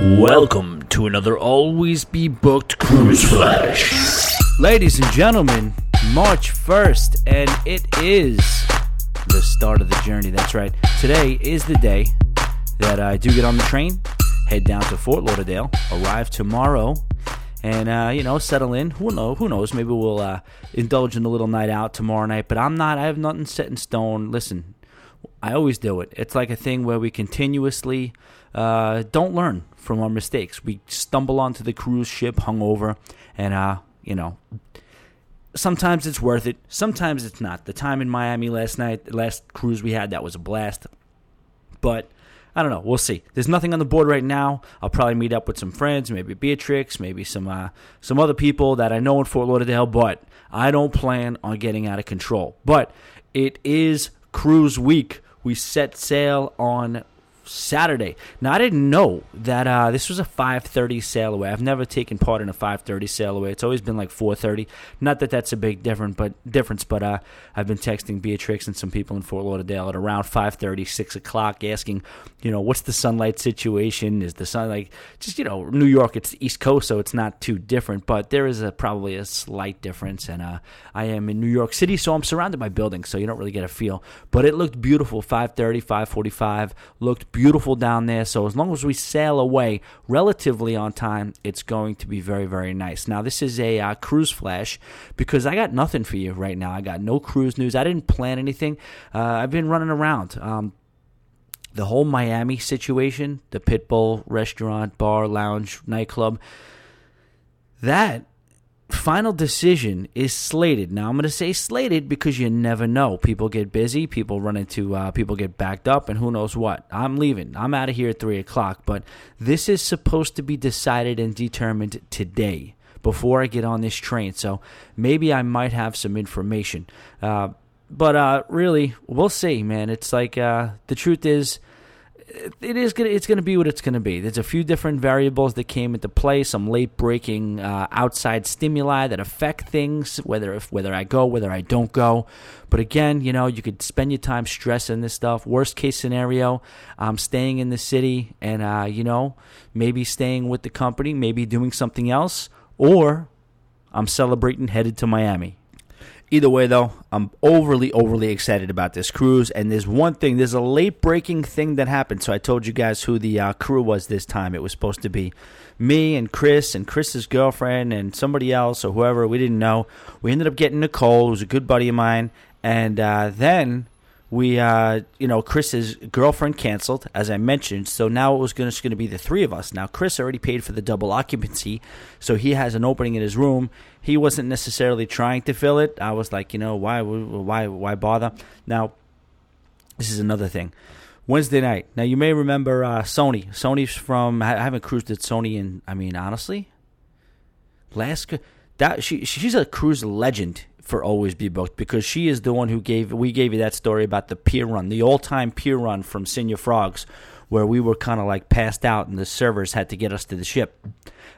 Welcome to another Always Be Booked Cruise Flash. Ladies and gentlemen, March 1st, and it is the start of the journey. That's right. Today is the day that I do get on the train, head down to Fort Lauderdale, arrive tomorrow, and uh, you know settle in. Who know? Who knows? Maybe we'll uh, indulge in a little night out tomorrow night. But I'm not. I have nothing set in stone. Listen, I always do it. It's like a thing where we continuously uh, don't learn from our mistakes. We stumble onto the cruise ship hungover, and uh, you know, sometimes it's worth it. Sometimes it's not. The time in Miami last night, last cruise we had, that was a blast. But I don't know. We'll see. There's nothing on the board right now. I'll probably meet up with some friends, maybe Beatrix, maybe some uh, some other people that I know in Fort Lauderdale. But I don't plan on getting out of control. But it is cruise week. We set sail on Saturday. Now I didn't know that uh, this was a 5:30 sail away. I've never taken part in a 5:30 sail away. It's always been like 4:30. Not that that's a big difference, but difference. But uh, I've been texting Beatrix and some people in Fort Lauderdale at around 5:30, 6 o'clock, asking, you know, what's the sunlight situation? Is the sun like just you know New York? It's the East Coast, so it's not too different. But there is a probably a slight difference. And uh, I am in New York City, so I'm surrounded by buildings, so you don't really get a feel. But it looked beautiful. 5:30, 5:45 looked beautiful down there. So as long as we sail away relatively on time, it's going to be very, very nice. Now, this is a uh, cruise flash because I got nothing for you right now. I got no cruise news. I didn't plan anything. Uh, I've been running around. Um, the whole Miami situation, the Pitbull restaurant, bar, lounge, nightclub, that final decision is slated. Now I'm going to say slated because you never know. People get busy, people run into, uh, people get backed up, and who knows what. I'm leaving. I'm out of here at three o'clock. But this is supposed to be decided and determined today before I get on this train. So maybe I might have some information. Uh, but uh, really, we'll see, man. It's like uh, the truth is it is gonna it's gonna be what it's gonna be. There's a few different variables that came into play, some late breaking uh, outside stimuli that affect things, whether if whether I go, whether I don't go. But again, you know, you could spend your time stressing this stuff. Worst case scenario, I'm staying in the city and uh, you know maybe staying with the company, maybe doing something else, or I'm celebrating headed to Miami. Either way, though, I'm overly, overly excited about this cruise. And there's one thing, there's a late breaking thing that happened. So I told you guys who the uh, crew was this time. It was supposed to be me and Chris and Chris's girlfriend and somebody else or whoever. We didn't know. We ended up getting Nicole, who's a good buddy of mine. And uh, then we uh, you know chris's girlfriend canceled as i mentioned. So now it was going to be the three of us. Now chris already paid for the double occupancy so he has an opening in his room. He wasn't necessarily trying to fill it. I was like you know why why why bother? Now this is another thing. Wednesday night. Now you may remember uh, sony. Sony's from i haven't cruised at sony in i mean honestly last that she she's a cruise legend for always be booked because she is the one who gave we gave you that story about the pier run, the all time pier run from Señor Frogs, where we were kind of like passed out and the servers had to get us to the ship.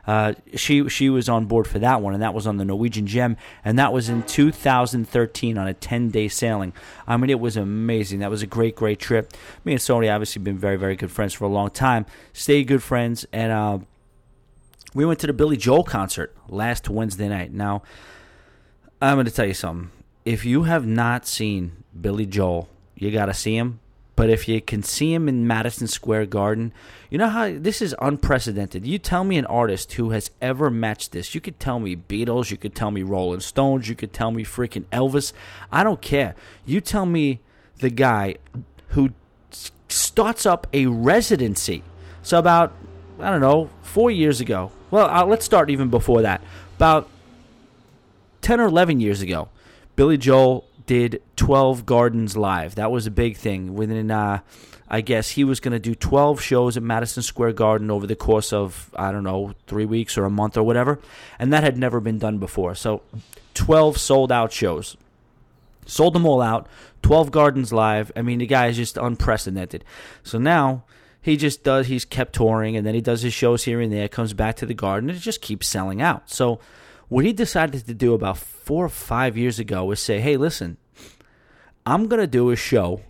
Uh, she she was on board for that one, and that was on the Norwegian Gem, and that was in 2013 on a 10 day sailing. I mean, it was amazing. That was a great, great trip. Me and Sony obviously been very, very good friends for a long time. Stay good friends, and uh, we went to the Billy Joel concert last Wednesday night. Now. I'm going to tell you something. If you have not seen Billy Joel, you got to see him. But if you can see him in Madison Square Garden, you know how this is unprecedented. You tell me an artist who has ever matched this. You could tell me Beatles, you could tell me Rolling Stones, you could tell me freaking Elvis. I don't care. You tell me the guy who starts up a residency. So about I don't know, 4 years ago. Well, uh, let's start even before that. About 10 or 11 years ago, Billy Joel did 12 Gardens Live. That was a big thing. Within, uh, I guess, he was going to do 12 shows at Madison Square Garden over the course of, I don't know, three weeks or a month or whatever. And that had never been done before. So 12 sold out shows. Sold them all out. 12 Gardens Live. I mean, the guy is just unprecedented. So now he just does, he's kept touring and then he does his shows here and there, comes back to the garden, and it just keeps selling out. So what he decided to do about four or five years ago was say, hey, listen, I'm going to do a show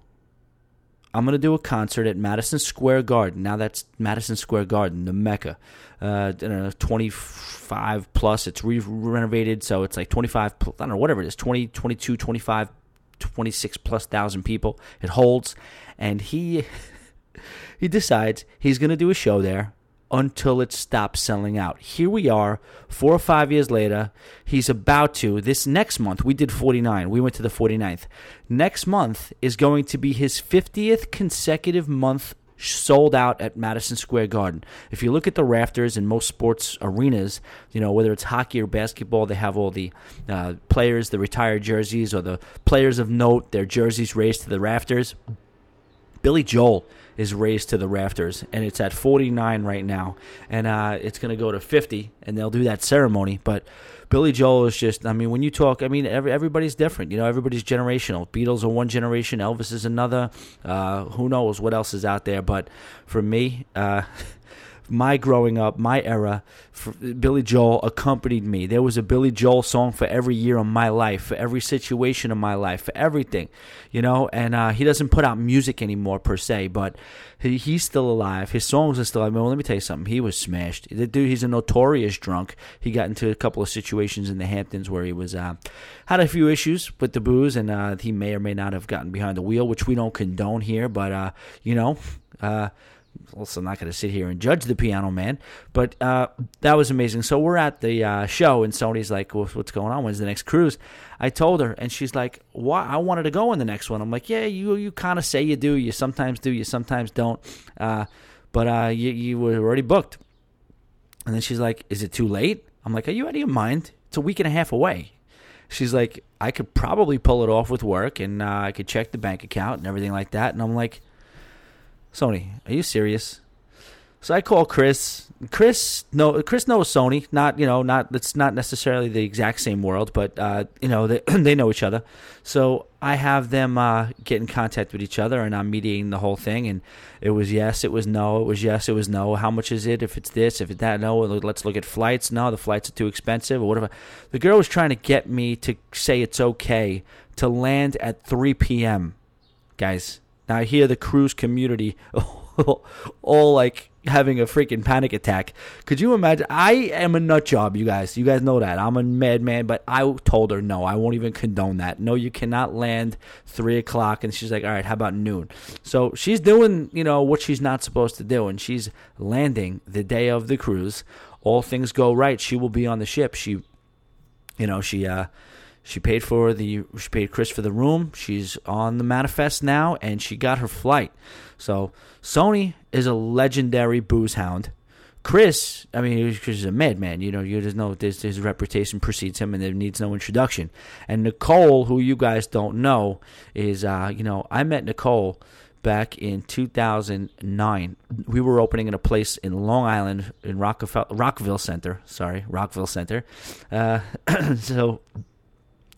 I'm gonna do a concert at Madison Square Garden. Now that's Madison Square Garden, the Mecca. Uh, know, 25 plus. It's re- renovated, so it's like 25. I don't know, whatever it is, 20, 22, 25, 26 plus thousand people. It holds, and he he decides he's gonna do a show there until it stops selling out. Here we are, four or five years later. He's about to. This next month, we did 49. We went to the 49th. Next month is going to be his 50th consecutive month sold out at Madison Square Garden. If you look at the rafters in most sports arenas, you know, whether it's hockey or basketball, they have all the uh, players, the retired jerseys, or the players of note, their jerseys raised to the rafters. Billy Joel is raised to the rafters, and it's at 49 right now, and uh, it's going to go to 50, and they'll do that ceremony. But Billy Joel is just, I mean, when you talk, I mean, every, everybody's different. You know, everybody's generational. Beatles are one generation, Elvis is another. Uh, who knows what else is out there? But for me, uh, my growing up, my era, Billy Joel accompanied me. There was a Billy Joel song for every year of my life, for every situation of my life, for everything, you know. And uh, he doesn't put out music anymore per se, but he, he's still alive. His songs are still. Mean, well, let me tell you something. He was smashed. The dude, he's a notorious drunk. He got into a couple of situations in the Hamptons where he was uh, had a few issues with the booze, and uh, he may or may not have gotten behind the wheel, which we don't condone here. But uh, you know. Also not going to sit here and judge the piano man, but uh, that was amazing. So we're at the uh, show, and Sony's like, well, "What's going on? When's the next cruise?" I told her, and she's like, "Why? I wanted to go on the next one." I'm like, "Yeah, you you kind of say you do. You sometimes do. You sometimes don't. Uh, but uh, you you were already booked." And then she's like, "Is it too late?" I'm like, "Are you out of your mind? It's a week and a half away." She's like, "I could probably pull it off with work, and uh, I could check the bank account and everything like that." And I'm like. Sony, are you serious? So I call Chris. Chris no, Chris knows Sony. Not you know, not it's not necessarily the exact same world, but uh, you know they they know each other. So I have them uh, get in contact with each other, and I'm mediating the whole thing. And it was yes, it was no, it was yes, it was no. How much is it? If it's this, if it's that, no. Let's look at flights. No, the flights are too expensive, or whatever. The girl was trying to get me to say it's okay to land at 3 p.m. Guys, now I hear the cruise community all like having a freaking panic attack. Could you imagine? I am a nut job, you guys. You guys know that. I'm a madman, but I told her no, I won't even condone that. No, you cannot land three o'clock. And she's like, all right, how about noon? So she's doing, you know, what she's not supposed to do, and she's landing the day of the cruise. All things go right. She will be on the ship. She, you know, she uh she paid for the she paid Chris for the room. She's on the manifest now, and she got her flight. So Sony is a legendary booze hound. Chris, I mean, Chris is a madman. You know, you just know his, his reputation precedes him, and there needs no introduction. And Nicole, who you guys don't know, is uh, you know, I met Nicole back in 2009. We were opening in a place in Long Island in Rockville Centre. Sorry, Rockville Centre. Uh, so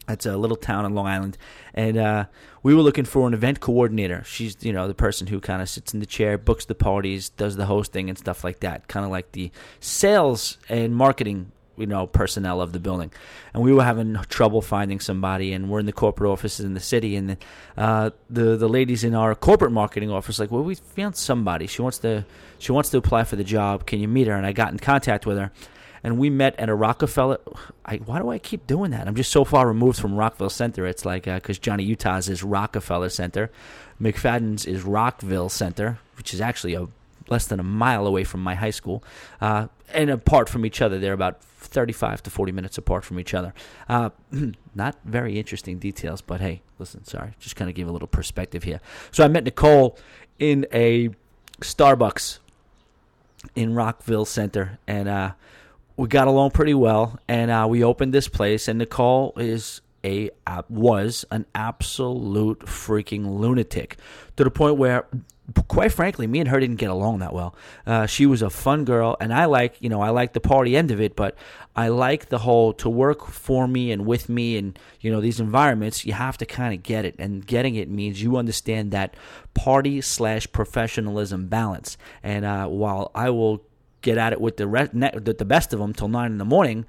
it's a little town on Long Island, and uh, we were looking for an event coordinator. She's, you know, the person who kind of sits in the chair, books the parties, does the hosting and stuff like that. Kind of like the sales and marketing, you know, personnel of the building. And we were having trouble finding somebody, and we're in the corporate offices in the city, and uh, the the ladies in our corporate marketing office like, well, we found somebody. She wants to she wants to apply for the job. Can you meet her? And I got in contact with her and we met at a Rockefeller. I, why do I keep doing that? I'm just so far removed from Rockville Centre. It's like because uh, Johnny Utah's is Rockefeller Center, McFadden's is Rockville Centre, which is actually a less than a mile away from my high school, uh, and apart from each other. They're about 35 to 40 minutes apart from each other. Uh, not very interesting details, but hey, listen, sorry, just kind of give a little perspective here. So I met Nicole in a Starbucks in Rockville Centre, and uh, we got along pretty well, and uh, we opened this place. And Nicole is a uh, was an absolute freaking lunatic to the point where quite frankly, me and her didn't get along that well. Uh, she was a fun girl, and I like, you know, I like the party end of it, but I like the whole to work for me and with me, and you know, these environments. You have to kind of get it, and getting it means you understand that party slash professionalism balance. And uh, while I will get at it with the, re- the best of them till nine in the morning.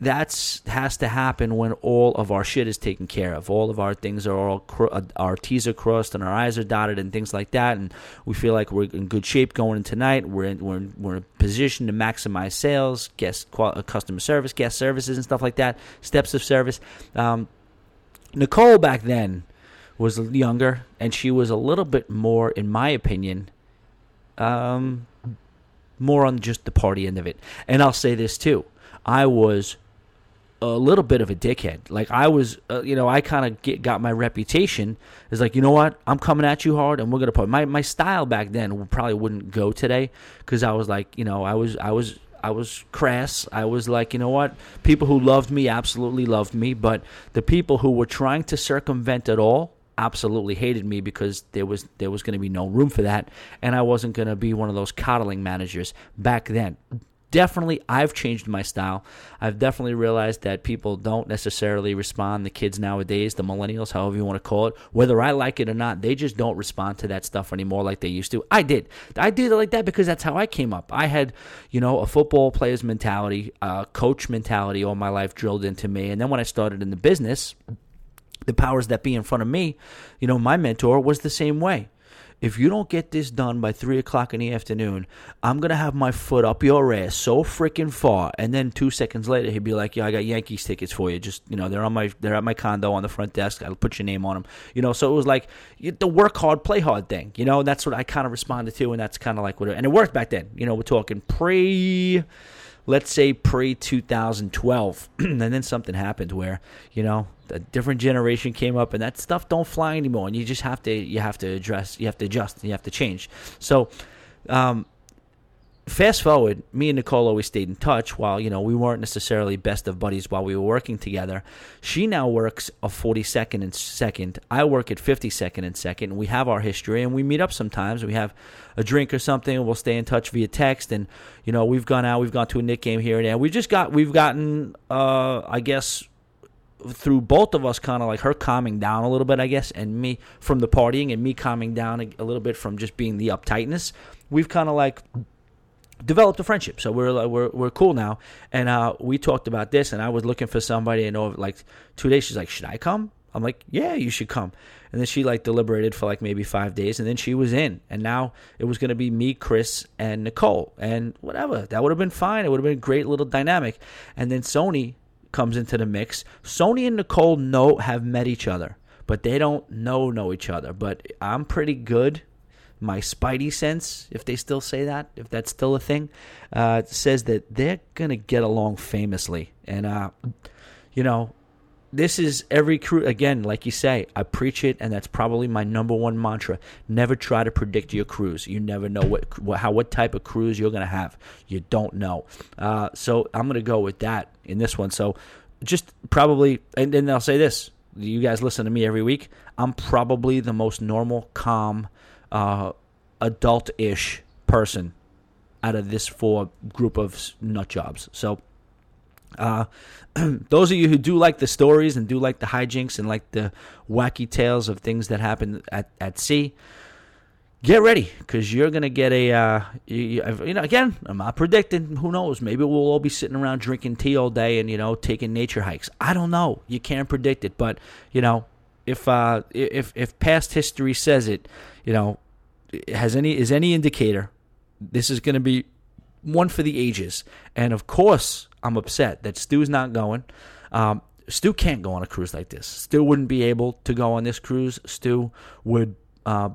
that's has to happen when all of our shit is taken care of. All of our things are all cr- uh, our T's are crossed and our I's are dotted and things like that. And we feel like we're in good shape going in tonight. We're in, we're in, we're in position to maximize sales, guest qual- uh, customer service, guest services, and stuff like that. Steps of service. Um, Nicole back then was younger, and she was a little bit more, in my opinion, um, more on just the party end of it. And I'll say this too. I was a little bit of a dickhead. Like I was, uh, you know, I kind of got my reputation as like, you know what, I'm coming at you hard, and we're gonna put my my style back then probably wouldn't go today because I was like, you know, I was I was I was crass. I was like, you know what, people who loved me absolutely loved me, but the people who were trying to circumvent it all absolutely hated me because there was there was going to be no room for that, and I wasn't going to be one of those coddling managers back then definitely I've changed my style. I've definitely realized that people don't necessarily respond. The kids nowadays, the millennials, however you want to call it, whether I like it or not, they just don't respond to that stuff anymore like they used to. I did. I did it like that because that's how I came up. I had, you know, a football player's mentality, a coach mentality all my life drilled into me. And then when I started in the business, the powers that be in front of me, you know, my mentor was the same way if you don't get this done by three o'clock in the afternoon, I'm gonna have my foot up your ass so freaking far. And then two seconds later, he'd be like, "Yeah, I got Yankees tickets for you. Just you know, they're on my they're at my condo on the front desk. I'll put your name on them. You know." So it was like the work hard, play hard thing. You know, that's what I kind of responded to, and that's kind of like what, it, and it worked back then. You know, we're talking pre let's say pre 2012 and then something happened where you know a different generation came up and that stuff don't fly anymore and you just have to you have to address you have to adjust you have to change. So um, fast forward, me and Nicole always stayed in touch while, you know, we weren't necessarily best of buddies while we were working together. She now works a 42nd and second. I work at 52nd and second. And we have our history and we meet up sometimes. We have a drink or something and we'll stay in touch via text. And, you know, we've gone out, we've gone to a Knick game here and there. We just got, we've gotten, uh, I guess, through both of us kind of like her calming down a little bit, I guess, and me from the partying and me calming down a, a little bit from just being the uptightness. We've kind of like developed a friendship. So we're we're we're cool now. And uh, we talked about this, and I was looking for somebody, and over like two days, she's like, "Should I come?" I'm like, "Yeah, you should come." And then she like deliberated for like maybe five days, and then she was in. And now it was going to be me, Chris, and Nicole, and whatever. That would have been fine. It would have been a great little dynamic. And then Sony comes into the mix. Sony and Nicole know have met each other, but they don't know know each other. But I'm pretty good my spidey sense, if they still say that, if that's still a thing, uh, says that they're going to get along famously. And, uh, you know, this is every crew, again, like you say, I preach it, and that's probably my number one mantra. Never try to predict your cruise. You never know what, what how what type of cruise you're going to have. You don't know. Uh, so I'm going to go with that in this one. So just probably, and then I'll say this. You guys listen to me every week. I'm probably the most normal, calm, uh, adult-ish person out of this four group of nut jobs. So, uh, those of you who do like the stories and do like the hijinks and like the wacky tales of things that happen at, at sea, get ready because you're gonna get a uh, you, you, know again i'm not predicting who knows? Maybe we'll all be sitting around drinking tea all day and you know taking nature hikes. I don't know. You can't predict it but you know if uh if if past history says it you know has any is any indicator, this is going to be one for the ages. And of course, I'm upset that Stu's not going. Um, Stu can't go on a cruise like this. Stu wouldn't be able to go on this cruise. Stu would uh,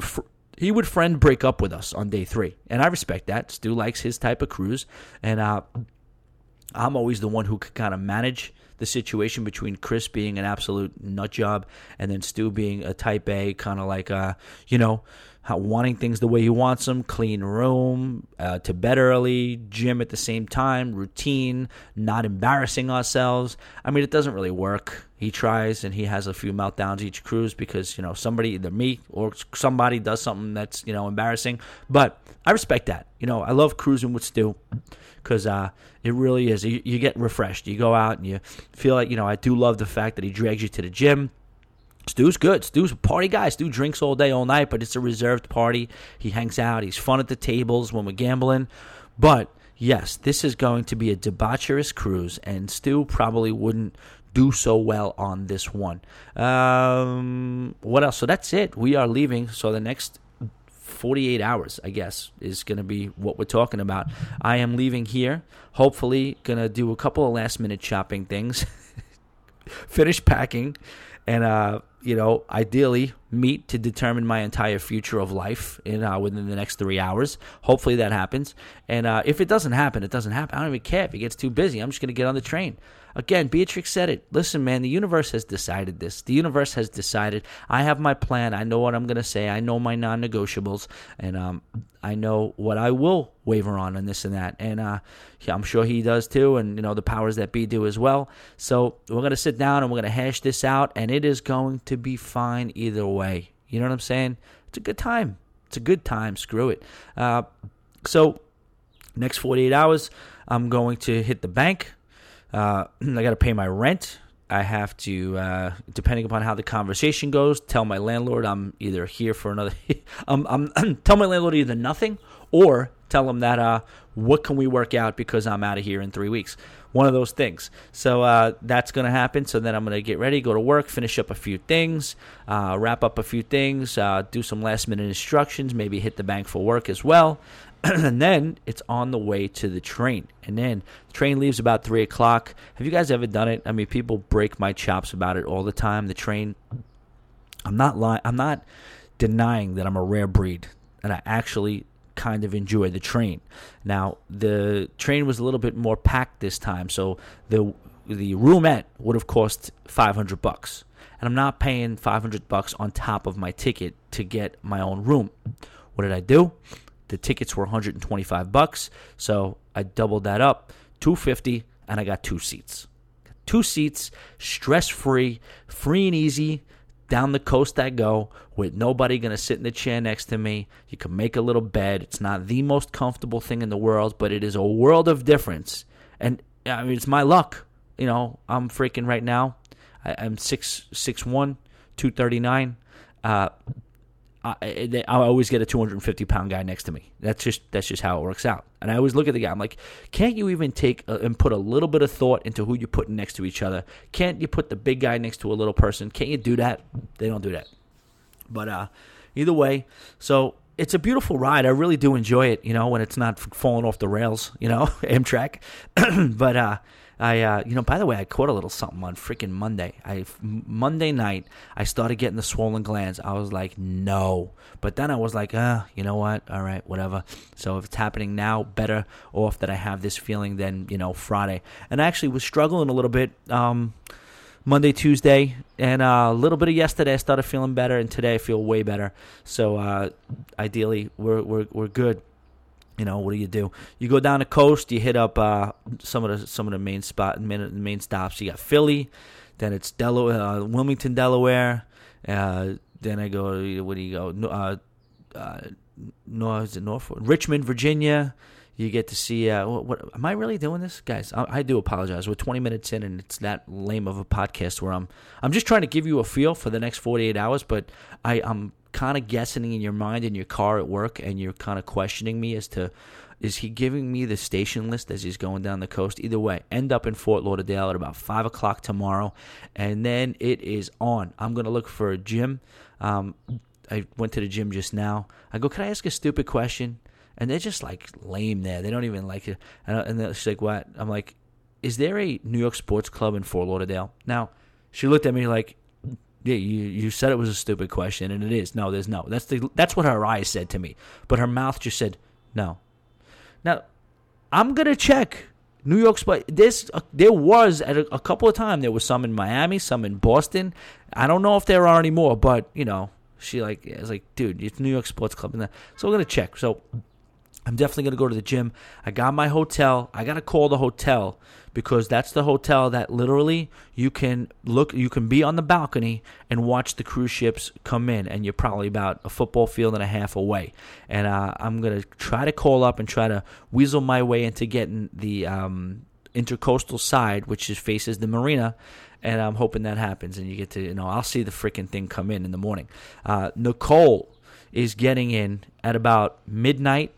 fr- he would friend break up with us on day three, and I respect that. Stu likes his type of cruise, and uh, I'm always the one who could kind of manage the situation between Chris being an absolute nut job and then Stu being a type A, kind of like, uh, you know, wanting things the way he wants them, clean room, uh, to bed early, gym at the same time, routine, not embarrassing ourselves. I mean, it doesn't really work. He tries and he has a few meltdowns each cruise because, you know, somebody, either me or somebody does something that's, you know, embarrassing. But I respect that. You know, I love cruising with Stu because uh, it really is. You, you, get refreshed. You go out and you feel like, you know, I do love the fact that he drags you to the gym. Stu's good. Stu's a party guy. Stu drinks all day, all night, but it's a reserved party. He hangs out. He's fun at the tables when we're gambling. But yes, this is going to be a debaucherous cruise, and Stu probably wouldn't do so well on this one. Um, what else? So that's it. We are leaving. So the next 48 hours, I guess, is going to be what we're talking about. I am leaving here. Hopefully, going to do a couple of last minute shopping things, finish packing, and uh, you know, ideally meet to determine my entire future of life in uh, within the next three hours. Hopefully that happens. And uh, if it doesn't happen, it doesn't happen. I don't even care if it gets too busy. I'm just going to get on the train. Again, Beatrix said it. Listen, man, the universe has decided this. The universe has decided. I have my plan. I know what I'm going to say. I know my non negotiables. And um, I know what I will waver on and this and that. And uh, yeah, I'm sure he does too. And, you know, the powers that be do as well. So we're going to sit down and we're going to hash this out. And it is going to be fine either way. You know what I'm saying? It's a good time. It's a good time. Screw it. Uh, so, next 48 hours, I'm going to hit the bank. Uh, I got to pay my rent. I have to, uh, depending upon how the conversation goes, tell my landlord I'm either here for another. I'm, I'm tell my landlord either nothing or tell them that uh, what can we work out because I'm out of here in three weeks. One of those things. So uh, that's going to happen. So then I'm going to get ready, go to work, finish up a few things, uh, wrap up a few things, uh, do some last minute instructions, maybe hit the bank for work as well. and then it's on the way to the train. And then the train leaves about three o'clock. Have you guys ever done it? I mean, people break my chops about it all the time. The train. I'm not lying. I'm not denying that I'm a rare breed, and I actually kind of enjoy the train. Now, the train was a little bit more packed this time, so the the roomette would have cost 500 bucks. And I'm not paying 500 bucks on top of my ticket to get my own room. What did I do? The tickets were 125 bucks, so I doubled that up, 250, and I got two seats. Two seats, stress free, free and easy. Down the coast I go with nobody going to sit in the chair next to me. You can make a little bed. It's not the most comfortable thing in the world, but it is a world of difference. And I mean, it's my luck. You know, I'm freaking right now. I, am six six one, two thirty nine. Uh, I, I always get a 250 pound guy next to me. That's just that's just how it works out. And I always look at the guy. I'm like, can't you even take a, and put a little bit of thought into who you're putting next to each other? Can't you put the big guy next to a little person? Can't you do that? They don't do that. But uh, either way, so it's a beautiful ride. I really do enjoy it. You know, when it's not falling off the rails. You know, Amtrak. but uh, I, uh, you know, by the way, I caught a little something on freaking Monday. I Monday night, I started getting the swollen glands. I was like, no, but then I was like, uh, you know what? All right, whatever. So if it's happening now, better off that I have this feeling than you know Friday. And I actually was struggling a little bit. Um, Monday, Tuesday, and uh, a little bit of yesterday. I started feeling better, and today I feel way better. So uh, ideally, we're we're we're good you know what do you do? You go down the coast. You hit up uh, some of the some of the main spot main, main stops. You got Philly, then it's Delaware, uh, Wilmington, Delaware. Uh, then I go. Where do you go? Uh, uh, no, is it Norfolk? Richmond, Virginia. You get to see. Uh, what, what am I really doing this, guys? I, I, do apologize. We're 20 minutes in, and it's that lame of a podcast where I'm. I'm just trying to give you a feel for the next 48 hours, but I, I'm kind of guessing in your mind in your car at work and you're kind of questioning me as to is he giving me the station list as he's going down the coast? Either way, end up in Fort Lauderdale at about 5 o'clock tomorrow, and then it is on. I'm going to look for a gym. Um, I went to the gym just now. I go, Can I ask a stupid question? And they're just like lame there. They don't even like it. And, and she's like, What? I'm like, Is there a New York sports club in Fort Lauderdale? Now, she looked at me like, yeah, you, you said it was a stupid question, and it is. No, there's no. That's the that's what her eyes said to me, but her mouth just said no. Now, I'm gonna check New York spot. This uh, there was at a, a couple of times. There was some in Miami, some in Boston. I don't know if there are any more, but you know, she like I was like, dude, it's New York Sports Club, and that. so we're gonna check. So I'm definitely going to go to the gym. I got my hotel. I got to call the hotel because that's the hotel that literally you can look, you can be on the balcony and watch the cruise ships come in, and you're probably about a football field and a half away. And uh, I'm going to try to call up and try to weasel my way into getting the um, intercoastal side, which is faces the marina. And I'm hoping that happens, and you get to, you know, I'll see the freaking thing come in in the morning. Uh, Nicole is getting in at about midnight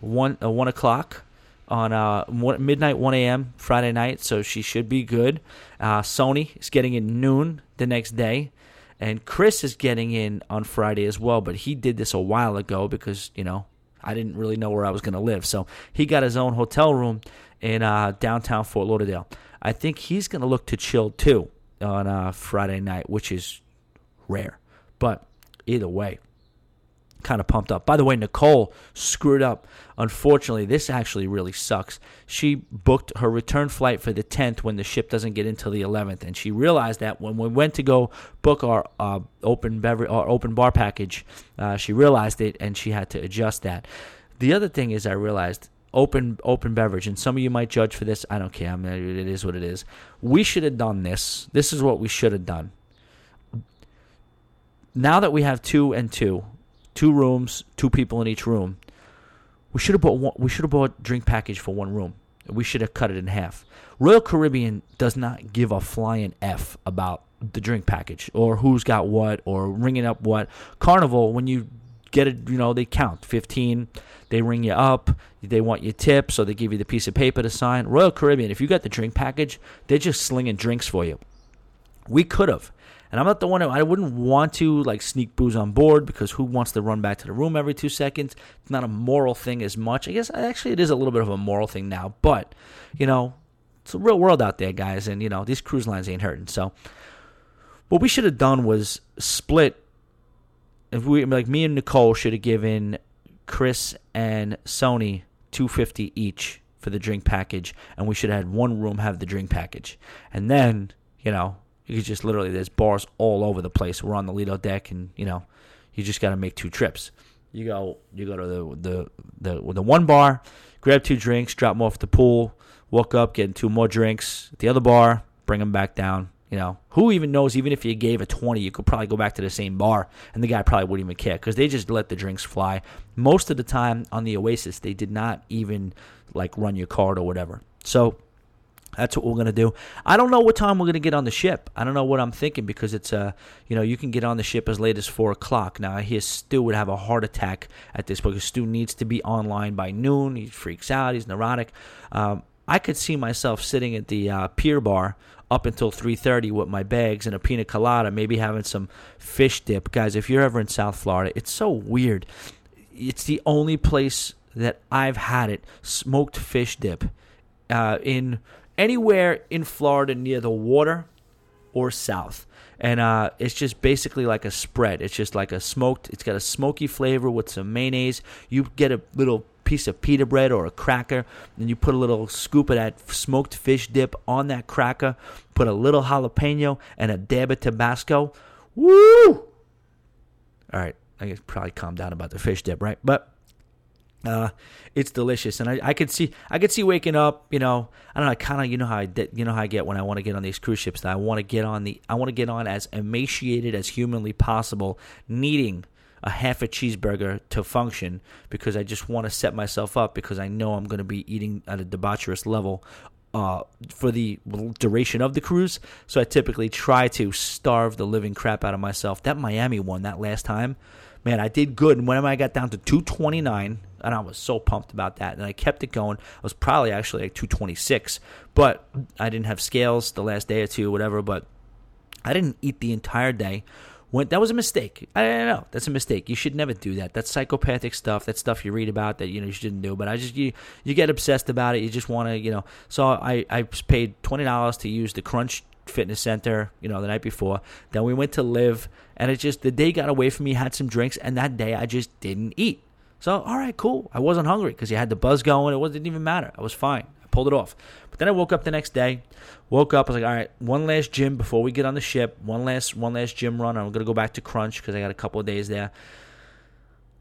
one uh, one o'clock on uh, one, midnight 1 a.m. Friday night, so she should be good. Uh, Sony is getting in noon the next day. And Chris is getting in on Friday as well, but he did this a while ago because, you know, I didn't really know where I was going to live. So he got his own hotel room in uh, downtown Fort Lauderdale. I think he's going to look to chill too on uh, Friday night, which is rare. But either way, kind of pumped up. By the way, Nicole screwed up. Unfortunately, this actually really sucks. She booked her return flight for the 10th when the ship doesn't get until the 11th, and she realized that when we went to go book our uh, open beverage, our open bar package, uh, she realized it and she had to adjust that. The other thing is, I realized open open beverage, and some of you might judge for this. I don't care. I mean, it is what it is. We should have done this. This is what we should have done. Now that we have two and two, two rooms, two people in each room. We should have bought one, we should have bought drink package for one room. We should have cut it in half. Royal Caribbean does not give a flying f about the drink package or who's got what or ringing up what. Carnival, when you get it, you know they count fifteen. They ring you up. They want your tip, so they give you the piece of paper to sign. Royal Caribbean, if you got the drink package, they're just slinging drinks for you. We could have. And I'm not the one who I wouldn't want to like sneak booze on board because who wants to run back to the room every two seconds? It's not a moral thing as much. I guess actually it is a little bit of a moral thing now, but you know, it's a real world out there, guys, and you know these cruise lines ain't hurting. So, what we should have done was split. If we like me and Nicole should have given Chris and Sony two fifty each for the drink package, and we should have had one room have the drink package, and then you know you could just literally there's bars all over the place. We're on the Lido deck, and you know, you just got to make two trips. You go, you go to the the the the one bar, grab two drinks, drop them off at the pool, walk up, get two more drinks at the other bar, bring them back down. You know, who even knows? Even if you gave a twenty, you could probably go back to the same bar, and the guy probably wouldn't even care because they just let the drinks fly. Most of the time on the Oasis, they did not even like run your card or whatever. So that's what we're gonna do. I don't know what time we're gonna get on the ship. I don't know what I'm thinking because it's uh you know you can get on the ship as late as four o'clock. Now I hear Stu would have a heart attack at this because Stu needs to be online by noon. He freaks out. He's neurotic. Um, I could see myself sitting at the uh, pier bar up until 3:30 with my bags and a pina colada, maybe having some fish dip. Guys, if you're ever in South Florida, it's so weird. It's the only place that I've had it smoked fish dip uh, in anywhere in Florida near the water or south. And uh, it's just basically like a spread. It's just like a smoked. It's got a smoky flavor with some mayonnaise. You get a little piece of pita bread or a cracker, and you put a little scoop of that smoked fish dip on that cracker. Put a little jalapeno and a dab of Tabasco. Woo! All right, I guess probably calm down about the fish dip, right? But uh, it's delicious, and I, I could see I could see waking up. You know, I don't know. Kind of, you know how I you know how I get when I want to get on these cruise ships. That I want to get on the I want to get on as emaciated as humanly possible, needing a half a cheeseburger to function because I just want to set myself up because I know I'm going to be eating at a debaucherous level uh, for the duration of the cruise. So I typically try to starve the living crap out of myself. That Miami one, that last time, man, I did good. And when I got down to 229, and I was so pumped about that. And I kept it going. I was probably actually like 226, but I didn't have scales the last day or two, whatever. But I didn't eat the entire day. When, that was a mistake. I don't know. That's a mistake. You should never do that. That's psychopathic stuff. That's stuff you read about that you know you shouldn't do. But I just you you get obsessed about it. You just want to you know. So I I paid twenty dollars to use the Crunch Fitness Center. You know the night before. Then we went to live, and it just the day got away from me. Had some drinks, and that day I just didn't eat. So, all right, cool. I wasn't hungry because you had the buzz going. It didn't even matter. I was fine. I pulled it off. But then I woke up the next day. Woke up. I was like, all right, one last gym before we get on the ship. One last, one last gym run. I'm gonna go back to Crunch because I got a couple of days there.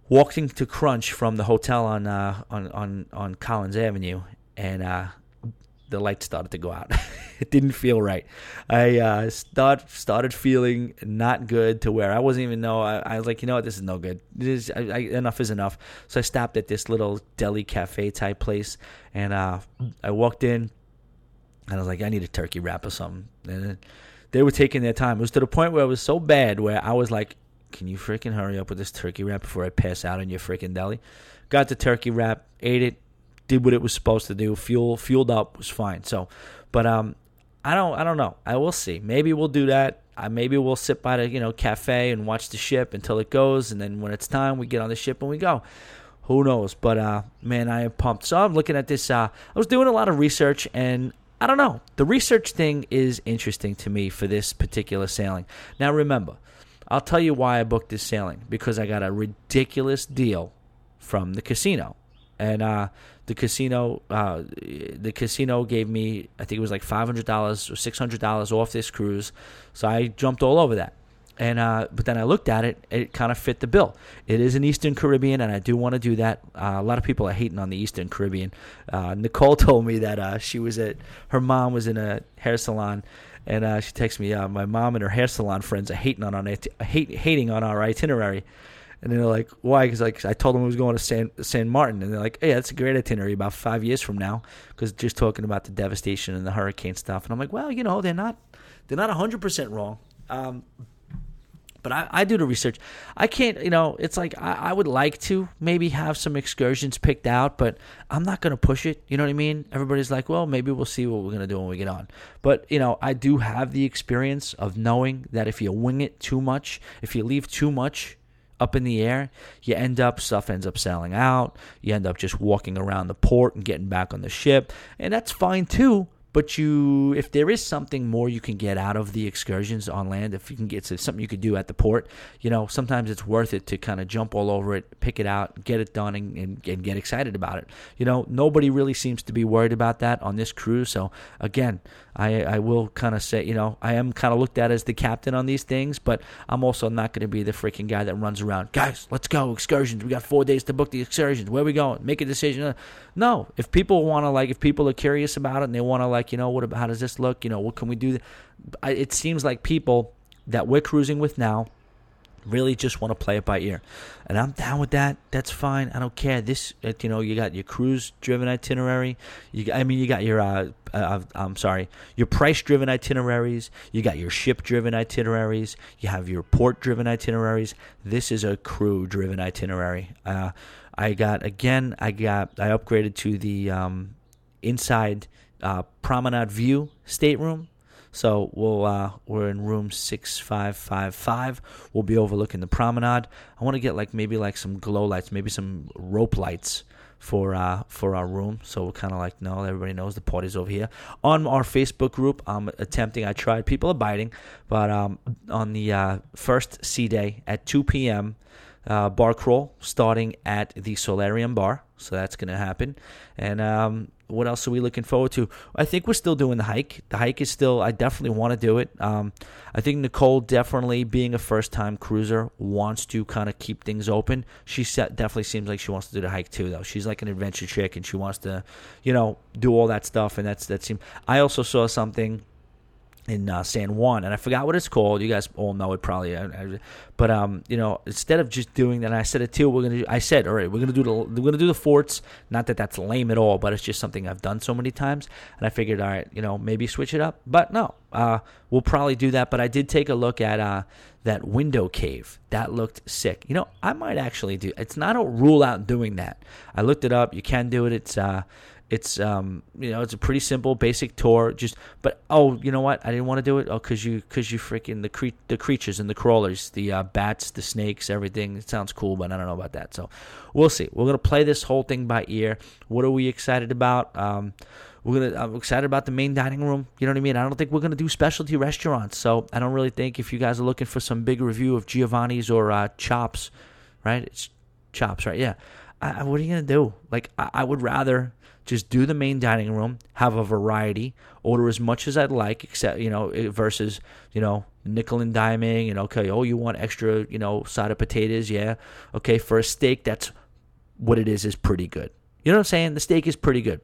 Walking to Crunch from the hotel on uh, on on on Collins Avenue, and uh, the light started to go out. it didn't feel right. I uh, start started feeling not good to where I wasn't even know. I, I was like, you know what, this is no good. This is, I, I, enough is enough. So I stopped at this little deli cafe type place, and uh, I walked in, and I was like, I need a turkey wrap or something. And they were taking their time. It was to the point where it was so bad where I was like, can you freaking hurry up with this turkey wrap before I pass out in your freaking deli? Got the turkey wrap, ate it, did what it was supposed to do. Fuel fueled up was fine. So, but um, I don't I don't know. I will see. Maybe we'll do that. I, maybe we'll sit by the you know cafe and watch the ship until it goes, and then when it's time, we get on the ship and we go. Who knows? But uh, man, I am pumped. So I'm looking at this. Uh, I was doing a lot of research, and I don't know. The research thing is interesting to me for this particular sailing. Now, remember, I'll tell you why I booked this sailing because I got a ridiculous deal from the casino, and uh, the casino, uh, the casino gave me, I think it was like five hundred dollars or six hundred dollars off this cruise, so I jumped all over that. And uh, but then I looked at it; it kind of fit the bill. It is an Eastern Caribbean, and I do want to do that. Uh, a lot of people are hating on the Eastern Caribbean. Uh, Nicole told me that uh, she was at her mom was in a hair salon, and she texted me, "My mom and her hair salon friends are hating on hate, hating on our itinerary." And they're like, "Why?" Because like I told them I was going to San San Martin, and they're like, "Hey, that's a great itinerary about five years from now." Because just talking about the devastation and the hurricane stuff, and I'm like, "Well, you know, they're not they're not 100 percent wrong." Um, but I, I do the research. I can't, you know, it's like I, I would like to maybe have some excursions picked out, but I'm not going to push it. You know what I mean? Everybody's like, well, maybe we'll see what we're going to do when we get on. But, you know, I do have the experience of knowing that if you wing it too much, if you leave too much up in the air, you end up, stuff ends up selling out. You end up just walking around the port and getting back on the ship. And that's fine too but you if there is something more you can get out of the excursions on land if you can get something you could do at the port you know sometimes it's worth it to kind of jump all over it pick it out get it done and, and, and, get excited about it. You know nobody really seems to be worried about that on this cruise. So again i i will kind of say you know i am kind of looked at as the captain on these things but i'm also not going to be the freaking guy that runs around guys let's go excursions. We got four days to book the excursions. Where we going? Make a decision. No. If people want to like if people are curious about it and they want to like like, you know, what? About how does this look? You know, what can we do? It seems like people that we're cruising with now really just want to play it by ear, and I'm down with that. That's fine. I don't care. This, uh, you know, you got your cruise-driven itinerary. You, I mean, you got your. Uh, uh, I'm sorry, your price-driven itineraries. You got your ship-driven itineraries. You have your port-driven itineraries. This is a crew-driven itinerary. Uh, I got again. I got. I upgraded to the um, inside uh, promenade view stateroom. So we'll uh, we're in room six five five five. We'll be overlooking the promenade. I want to get like maybe like some glow lights, maybe some rope lights for uh, for our room. So we're kind of like, no, everybody knows the party's over here. On our Facebook group, I'm attempting. I tried. People are biting, but um, on the uh, first sea day at 2 p.m. Uh, bar crawl starting at the Solarium Bar. So that's to happen. And um, what else are we looking forward to? I think we're still doing the hike. The hike is still, I definitely want to do it. Um, I think Nicole, definitely being a first time cruiser, wants to kind of keep things open. She definitely seems like she wants to do the hike too, though. She's like an adventure chick and she wants to, you know, do all that stuff. And that's, that seems, I also saw something in uh, San Juan, and I forgot what it's called. You guys all know it probably, but um, you know, instead of just doing that, I said it too. We're gonna. Do, I said, all right, we're gonna do the we're gonna do the forts. Not that that's lame at all, but it's just something I've done so many times, and I figured, all right, you know, maybe switch it up. But no, uh, we'll probably do that. But I did take a look at uh, that window cave. That looked sick. You know, I might actually do. It's not a rule out doing that. I looked it up. You can do it. It's uh, it's um you know it's a pretty simple basic tour. Just but oh you know what I didn't want to do it oh because you because you freaking the cre- the creatures and the crawlers the uh, bats the snakes everything it sounds cool but I don't know about that so we'll see we're gonna play this whole thing by ear. What are we excited about? Um, we're gonna I'm excited about the main dining room. You know what I mean? I don't think we're gonna do specialty restaurants. So I don't really think if you guys are looking for some big review of Giovanni's or uh, Chops, right? It's Chops, right? Yeah. I, what are you gonna do? Like I, I would rather just do the main dining room, have a variety, order as much as I'd like, except you know versus you know nickel and diming and okay, oh you want extra you know side of potatoes, yeah, okay for a steak that's what it is is pretty good. You know what I'm saying? The steak is pretty good.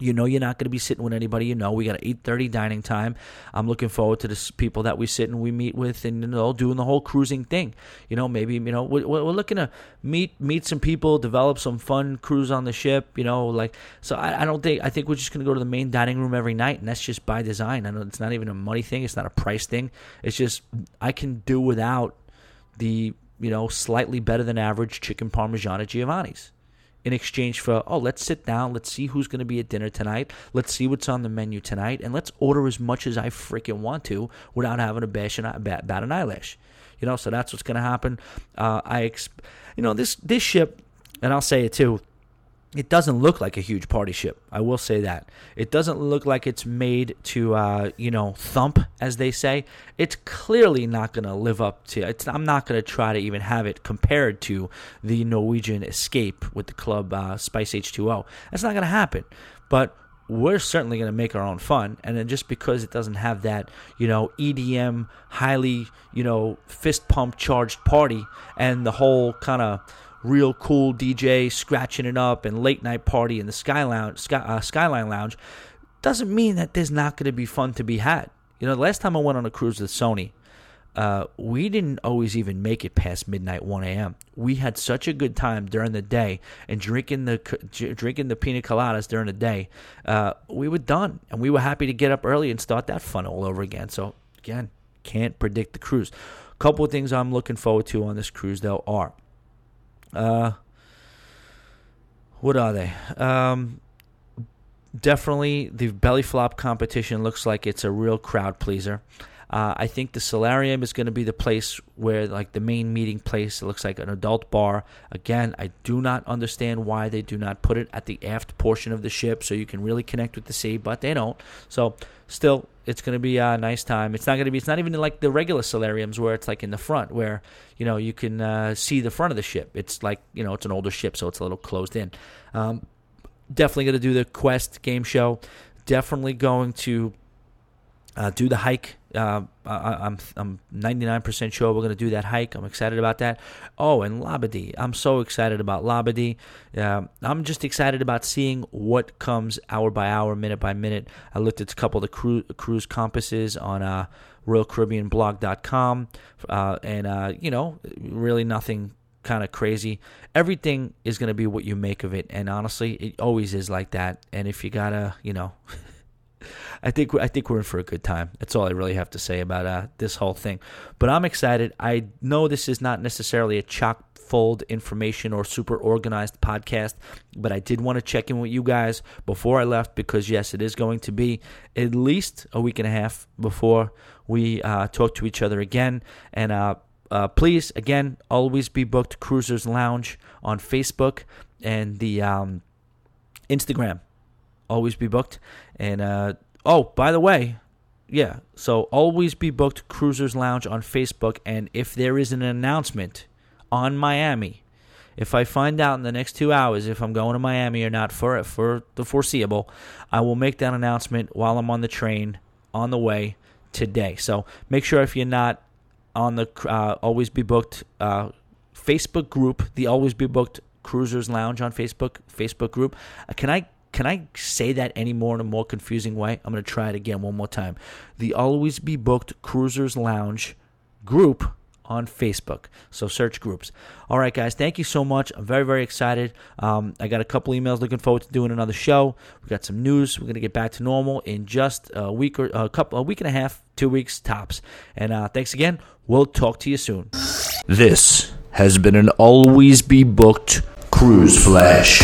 You know you're not going to be sitting with anybody you know. We got an 8:30 dining time. I'm looking forward to the people that we sit and we meet with, and you know, doing the whole cruising thing. You know, maybe you know we're, we're looking to meet meet some people, develop some fun cruise on the ship. You know, like so. I, I don't think I think we're just going to go to the main dining room every night, and that's just by design. I know it's not even a money thing. It's not a price thing. It's just I can do without the you know slightly better than average chicken parmesan at Giovanni's in exchange for, oh, let's sit down, let's see who's going to be at dinner tonight, let's see what's on the menu tonight, and let's order as much as I freaking want to without having to bash an, bat, bat an eyelash. You know, so that's what's going to happen. Uh, I, ex- you know, this this ship, and I'll say it too it doesn't look like a huge party ship. I will say that. It doesn't look like it's made to, uh, you know, thump, as they say. It's clearly not going to live up to. I'm not going to try to even have it compared to the Norwegian Escape with the club uh, Spice H2O. That's not going to happen. But we're certainly going to make our own fun. And then just because it doesn't have that, you know, EDM, highly, you know, fist pump charged party and the whole kind of real cool DJ scratching it up and late night party in the Sky Lounge, Sky, uh, Skyline Lounge doesn't mean that there's not going to be fun to be had. You know, the last time I went on a cruise with Sony, uh, we didn't always even make it past midnight, 1 a.m. We had such a good time during the day and drinking the drinking the pina coladas during the day. Uh, we were done, and we were happy to get up early and start that fun all over again. So again, can't predict the cruise. A couple of things I'm looking forward to on this cruise though are uh, what are they? Um, definitely the belly flop competition looks like it's a real crowd pleaser. Uh, I think the solarium is going to be the place where, like, the main meeting place. It looks like an adult bar. Again, I do not understand why they do not put it at the aft portion of the ship so you can really connect with the sea, but they don't. So, still, it's going to be a nice time. It's not going to be. It's not even like the regular solariums where it's like in the front, where you know you can uh, see the front of the ship. It's like you know it's an older ship, so it's a little closed in. Um, definitely going to do the quest game show. Definitely going to uh, do the hike. Uh, I, am I'm 99% sure we're going to do that hike. I'm excited about that. Oh, and Labadee. I'm so excited about Labadee. Uh, I'm just excited about seeing what comes hour by hour, minute by minute. I looked at a couple of the cru- cruise compasses on uh, RoyalCaribbeanBlog.com, uh, and uh, you know, really nothing kind of crazy. Everything is going to be what you make of it, and honestly, it always is like that. And if you gotta, you know. I think I think we're in for a good time. That's all I really have to say about uh, this whole thing. But I'm excited. I know this is not necessarily a chock full information or super organized podcast, but I did want to check in with you guys before I left because yes, it is going to be at least a week and a half before we uh, talk to each other again. And uh, uh, please, again, always be booked Cruisers Lounge on Facebook and the um, Instagram always be booked. And uh, oh, by the way, yeah, so always be booked Cruisers Lounge on Facebook. And if there is an announcement on Miami, if I find out in the next two hours if I'm going to Miami or not for for the foreseeable, I will make that announcement while I'm on the train on the way today. So make sure if you're not on the uh, Always Be Booked uh, Facebook group, the Always Be Booked Cruisers Lounge on Facebook Facebook group, uh, can I can I say that anymore in a more confusing way? I'm going to try it again one more time. The Always Be Booked Cruisers Lounge group on Facebook. So search groups. All right, guys. Thank you so much. I'm very, very excited. Um, I got a couple emails. Looking forward to doing another show. We got some news. We're gonna get back to normal in just a week or a couple, a week and a half, two weeks tops. And uh, thanks again. We'll talk to you soon. This has been an always be booked cruise flash.